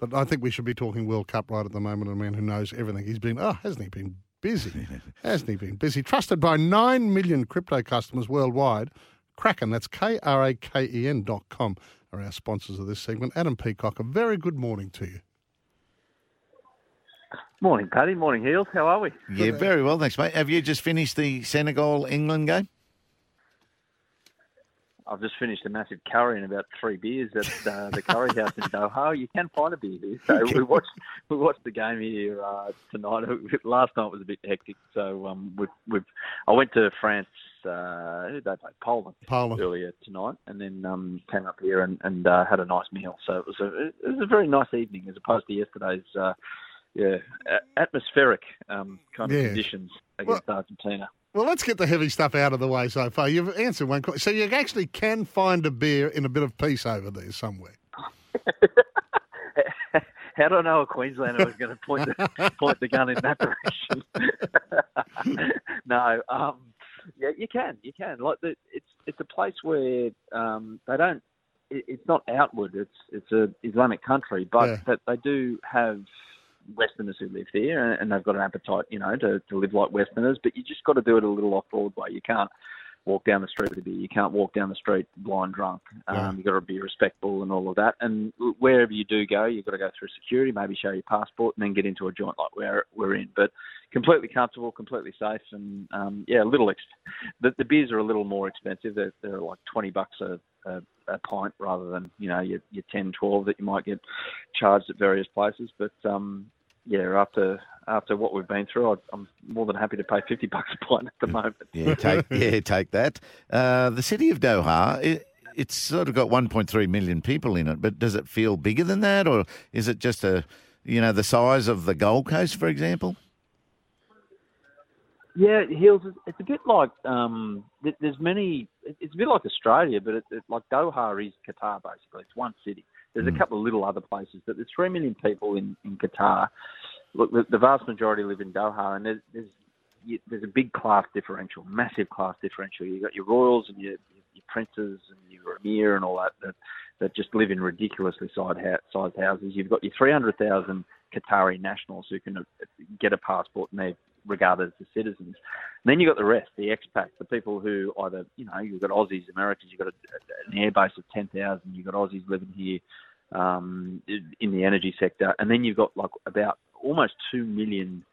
But I think we should be talking World Cup right at the moment. A man who knows everything. He's been, oh, hasn't he been busy? hasn't he been busy? Trusted by 9 million crypto customers worldwide. Kraken, that's K R A K E N dot com, are our sponsors of this segment. Adam Peacock, a very good morning to you. Morning, Paddy. Morning, Heels. How are we? Yeah, very well, thanks, mate. Have you just finished the Senegal England game? I've just finished a massive curry and about three beers at uh, the curry house in Doha. You can find a beer here. So we watched we watched the game here uh, tonight. Last night was a bit hectic, so um, we've, we've I went to France. Uh, who did they play? Poland, Poland. earlier tonight, and then um, came up here and, and uh, had a nice meal. So it was a it was a very nice evening as opposed to yesterday's. Uh, yeah, a- atmospheric um, kind of Yeah. conditions against Argentina. Well, let's get the heavy stuff out of the way so far. You've answered one question. So you actually can find a beer in a bit of peace over there somewhere. How do I know a Queenslander was going to point the, point the gun in that direction? no, um, yeah, you can, you can. Like the, it's it's a place where um, they don't. It, it's not outward. It's it's a Islamic country, but Yeah. that they do have Westerners who live there, and, they've got an appetite, you know, to, to live like Westerners. But you just got to do it a little off Broadway. You can't walk down the street with a beer. You can't walk down the street blind drunk. Um, Yeah. You've got to be respectful and all of that. And wherever you do go, you've got to go through security, maybe show your passport, and then get into a joint like where we're in. But completely comfortable, completely safe, and um, yeah, a little. Ex- the, the beers are a little more expensive. They're, they're like twenty bucks a, a, a pint rather than you know your, your 10, 12 that you might get charged at various places. But um, yeah, after after what we've been through, I'm more than happy to pay fifty bucks a pint at the moment. Yeah, take yeah, take that. Uh, the city of Doha, it, it's sort of got 1.3 million people in it, but does it feel bigger than that, or is it just a, you know, the size of the Gold Coast, for example? Yeah, Hills. it's- It's a bit like um, there's many. It's a bit like Australia, but it, it, like Doha is Qatar basically. It's one city. There's a couple of little other places, but there's three million people in in Qatar. Look, the, the vast majority live in Doha, and there's there's, you, there's a big class differential, massive class differential. You've got your royals and your your princes and your emir and all that that, that just live in ridiculously sized houses. You've got your 300,000 Qatari nationals who can uh, get a passport and they're regarded as citizens. And then you've got the rest, the expats, the people who either, you know, you've got Aussies, Americans, you've got a, an air base of 10,000, you've got Aussies living here um, in the energy sector, and then you've got like about almost 2 million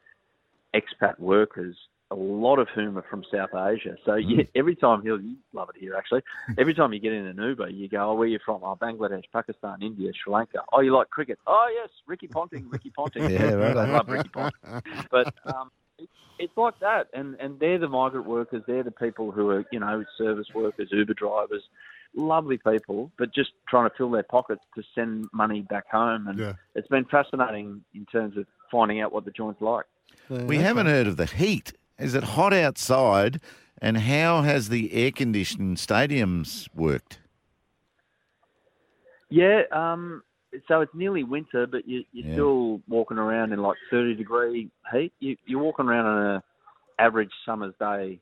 expat workers, a lot of whom are from South Asia. So yeah, every time he'll you love it here actually. Every time you get in an Uber, you go, "Oh, where are you from? Oh, Bangladesh, Pakistan, India, Sri Lanka. Oh, you like cricket? Oh, yes, Ricky Ponting, Ricky Ponting. Yeah, right I love Ricky Ponting. But um, it's, it's like that, and and they're the migrant workers. They're the people who are you know service workers, Uber drivers. Lovely people, but just trying to fill their pockets to send money back home, and Yeah. it's been fascinating in terms of finding out what the joint's like. We haven't heard of the heat. Is it hot outside? And how has the air conditioned stadiums worked? Yeah, um, so it's nearly winter, but you, you're Yeah. still walking around in like 30 degree heat. You, you're walking around on an average summer's day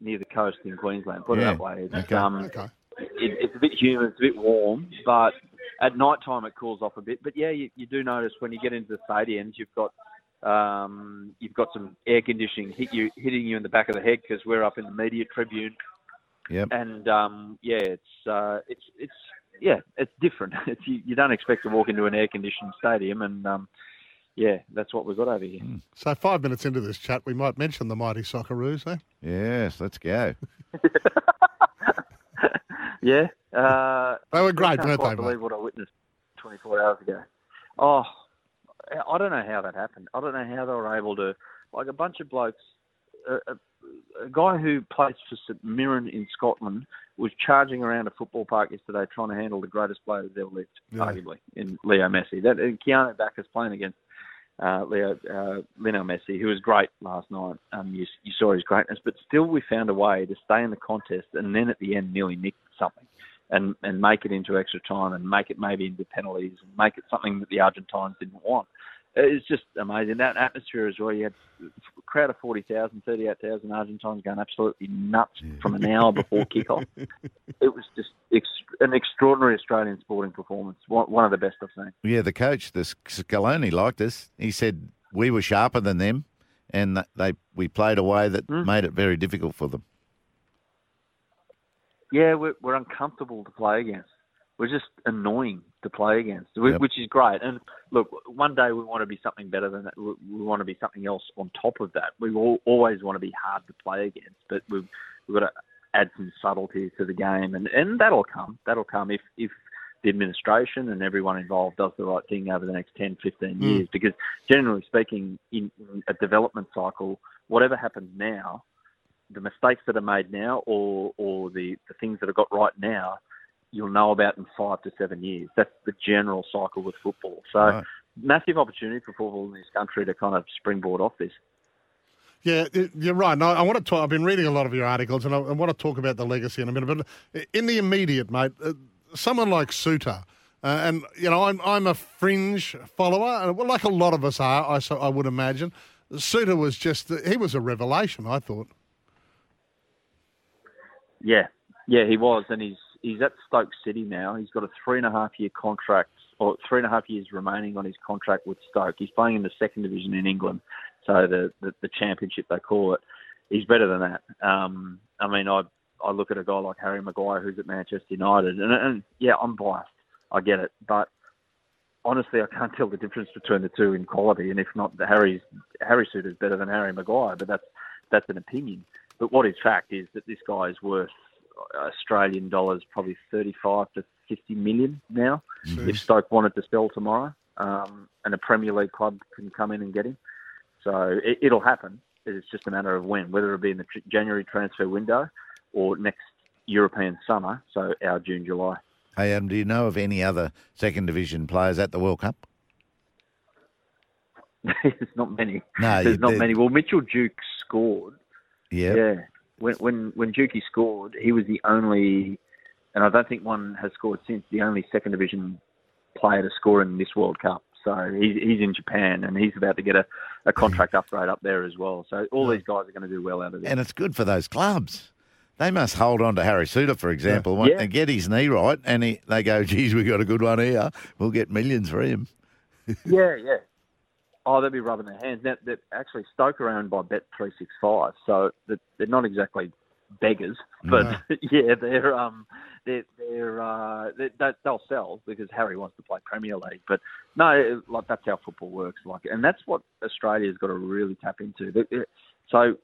near the coast in Queensland. Put Yeah, it that way. It's, okay. um, Okay. it, it's a bit humid, it's a bit warm, but at night time it cools off a bit. But yeah, you, you do notice when you get into the stadiums, you've got um, you've got some air conditioning hit you hitting you in the back of the head because we're up in the media tribune Yep. and um, yeah, it's uh, it's it's yeah, it's different. It's, you, you don't expect to walk into an air conditioned stadium, and um, yeah, that's what we've got over here. So five minutes into this chat, we might mention the mighty Socceroos, eh? Yes, let's go. Yeah, uh, They were great, I can't weren't quite they, believe mate? what I witnessed 24 hours ago. Oh, I don't know how that happened. I don't know how they were able to, like a bunch of blokes, uh, uh, a guy who plays for St Mirren in Scotland was charging around a football park yesterday trying to handle the greatest player that's ever lived, Yeah. arguably, in Leo Messi. That and Keanu Baccus playing against uh, Leo uh, Lionel Messi, who was great last night. Um, you, you saw his greatness, but still we found a way to stay in the contest and then at the end nearly nick something. And, and make it into extra time and make it maybe into penalties and make it something that the Argentines didn't want. It's just amazing. That atmosphere as well. You had a crowd of 40,000, 38,000 Argentines going absolutely nuts from an hour before kickoff. It was just ex- an extraordinary Australian sporting performance. One, of the best I've seen. Yeah, the coach, the Scaloni, liked us. He said we were sharper than them, and they we played a way that Hmm. made it very difficult for them. Yeah, we're, we're uncomfortable to play against. We're just annoying to play against, Yep. which is great. And look, one day we want to be something better than that. We, want to be something else on top of that. We all, always want to be hard to play against, but we've, we've got to add some subtlety to the game, and, and that'll come. That'll come if, if the administration and everyone involved does the right thing over the next 10, 15 hmm. years. Because generally speaking, in, in a development cycle, whatever happens now, the mistakes that are made now or or the, the things that are got right now, you'll know about in five to seven years. That's the general cycle with football. So Right. massive opportunity for football in this country to kind of springboard off this. Yeah, you're right. No, I want to talk. I've been reading a lot of your articles, and I, I want to talk about the legacy in a minute. But in the immediate, mate, uh, someone like Souttar, uh, and you know, I'm I'm a fringe follower, and well, like a lot of us are, I so I would imagine. Souttar was just he was a revelation. I thought. Yeah, yeah, he was, and he's he's at Stoke City now. He's got a three and a half year contract, or three and a half years remaining on his contract with Stoke. He's playing in the second division in England, so the the, the championship they call it. He's better than that. Um, I mean, I I look at a guy like Harry Maguire who's at Manchester United, and, and yeah, I'm biased. I get it, but honestly, I can't tell the difference between the two in quality. And if not, the Harry's Harry Souttar is better than Harry Maguire, but that's that's an opinion. But what is fact is that this guy is worth Australian dollars probably 35 to 50 million now. If Stoke wanted to sell tomorrow, um, and a Premier League club can come in and get him, so it, it'll happen. It's just a matter of when, whether it be in the tr- January transfer window or next European summer, so our June July. Hey, Adam, do you know of any other second division players at the World Cup? There's not many. No, There's not many. Well, Mitchell Duke scored. Yeah. Yeah. When when when Dukey scored, he was the only, and I don't think one has scored since. The only second division player to score in this World Cup. So he's he's in Japan and he's about to get a, a contract hmm. upgrade up there as well. So all hmm. these guys are going to do well out of this. And it's good for those clubs. They must hold on to Harry Souttar, for example, Yeah. and get his knee right, and he, they go, geez, we got a good one here. We'll get millions for him. Yeah, yeah. Oh, they'll be rubbing their hands. Now, they're actually Stoke owned by Bet three six five, so they're not exactly beggars, but yeah, they're um, they're they're uh, they, they, they'll sell because Harry wants to play Premier League. But no, like that's how football works. Like, and that's what Australia's got to really tap into. The- So.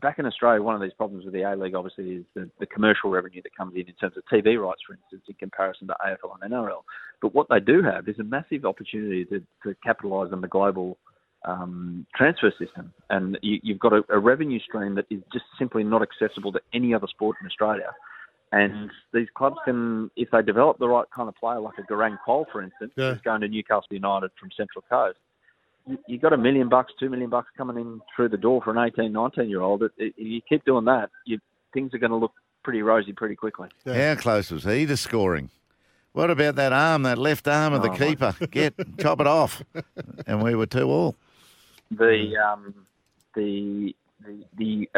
Back in Australia, one of these problems with the A League obviously is the, the commercial revenue that comes in in terms of TV rights, for instance, in comparison to AFL and NRL. But what they do have is a massive opportunity to, to capitalise on the global um, transfer system. And you, you've got a, a revenue stream that is just simply not accessible to any other sport in Australia. And these clubs can, if they develop the right kind of player, like a Garang Kuol, for instance, Yeah. who's going to Newcastle United from Central Coast, you, got a million bucks, two million bucks coming in through the door for an 18, 19 year old. It, it, you keep doing that, you, things are going to look pretty rosy pretty quickly. Yeah. How close was he to scoring? What about that arm, that left arm of the Oh, my- keeper? Get chop it off, and we were two all. the um, the the, the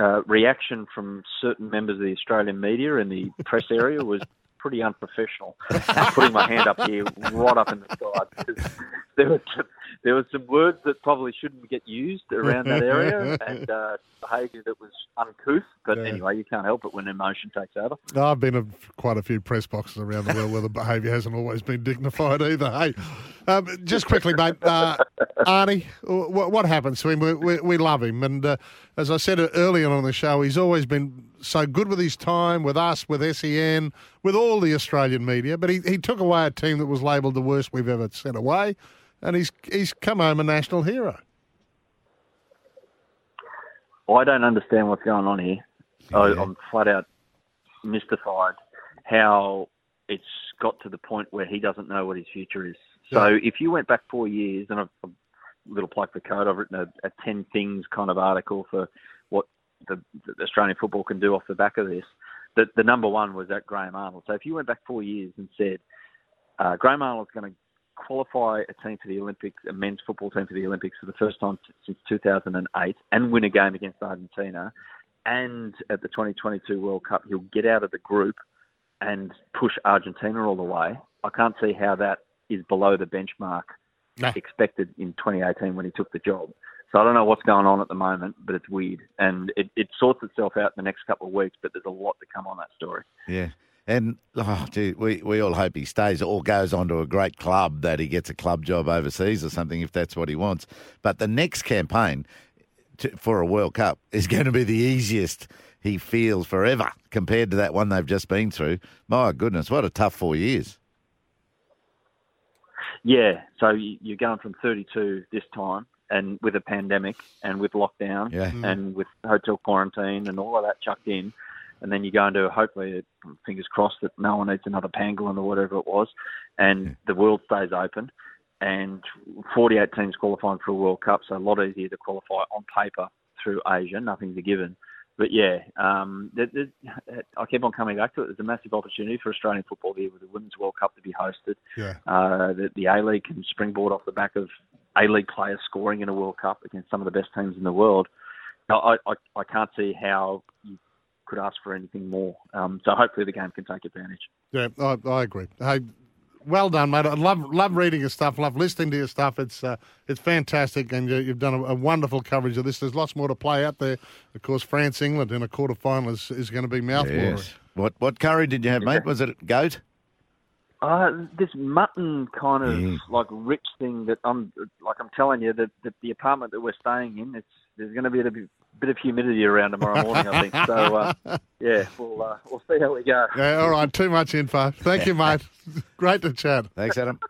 uh, reaction from certain members of the Australian media in the press area was pretty unprofessional. I'm Putting my hand up here, right up in the sky, because there were there were some words that probably shouldn't get used around that area, and uh, behaviour that was uncouth. But Yeah. anyway, you can't help it when emotion takes over. No, I've been in quite a few press boxes around the world where the behaviour hasn't always been dignified either. Hey, um, just quickly, mate, uh, Arnie, what, what happens to him? We, we, we love him, and uh, as I said earlier on the show, he's always been so good with his time, with us, with SEN, with all the Australian media. But he, he took away a team that was labelled the worst we've ever sent away, and he's he's come home a national hero. I don't understand what's going on here. I, Yeah. I'm flat out mystified how it's got to the point where he doesn't know what his future is. So if you went back four years, and I've, I've little plug for code, I've written a, a ten things kind of article for what the, the Australian football can do off the back of this. The, the number one was that Graham Arnold. So if you went back four years and said uh, Graham Arnold's going to qualify a team for the Olympics, a men's football team for the Olympics for the first time since 2008, and win a game against Argentina, and at the 2022 World Cup he'll get out of the group and push Argentina all the way. I can't see how that is below the benchmark No. expected in 2018 when he took the job. So I don't know what's going on at the moment, but it's weird, and it, it sorts itself out in the next couple of weeks. But there's a lot to come on that story. Yeah. And oh, gee, we, we all hope he stays or goes on to a great club, that he gets a club job overseas or something if that's what he wants. But the next campaign to, for a World Cup is going to be the easiest he feels forever compared to that one they've just been through. My goodness, what a tough four years. Yeah, so you- you're going from 32 this time, and with a pandemic, and with lockdown, Yeah. and with hotel quarantine, and all of that chucked in, and then you go into hopefully, fingers crossed that no one eats another pangolin or whatever it was, and the world stays open, and 48 teams qualifying for a World Cup, so a lot easier to qualify on paper through Asia. Nothing's a given. But yeah, um, there, there's, I keep on coming back to it. There's a massive opportunity for Australian football here with the Women's World Cup to be hosted. Yeah. Uh, the, the A League can springboard off the back of A League players scoring in a World Cup against some of the best teams in the world. I, I, I can't see how could ask for anything more. Um, so hopefully the game can take advantage. Yeah, I, I agree. Hey, well done, mate. I love love reading your stuff. Love listening to your stuff. It's uh, it's fantastic, and you, you've done a, a wonderful coverage of this. There's lots more to play out there. Of course, France England in a quarter final is, is going to be mouthwatering. Yes. What what curry did you have, mate? Was it goat? Uh, this mutton kind of Yeah. like rich thing that I'm like I'm telling you that, that the apartment that we're staying in, it's there's going to be a bit, bit of humidity around tomorrow morning, I think. So uh, yeah, we'll uh, we'll see how we go. Yeah, all right. Too much info. Thank you, mate. Great to chat. Thanks, Adam.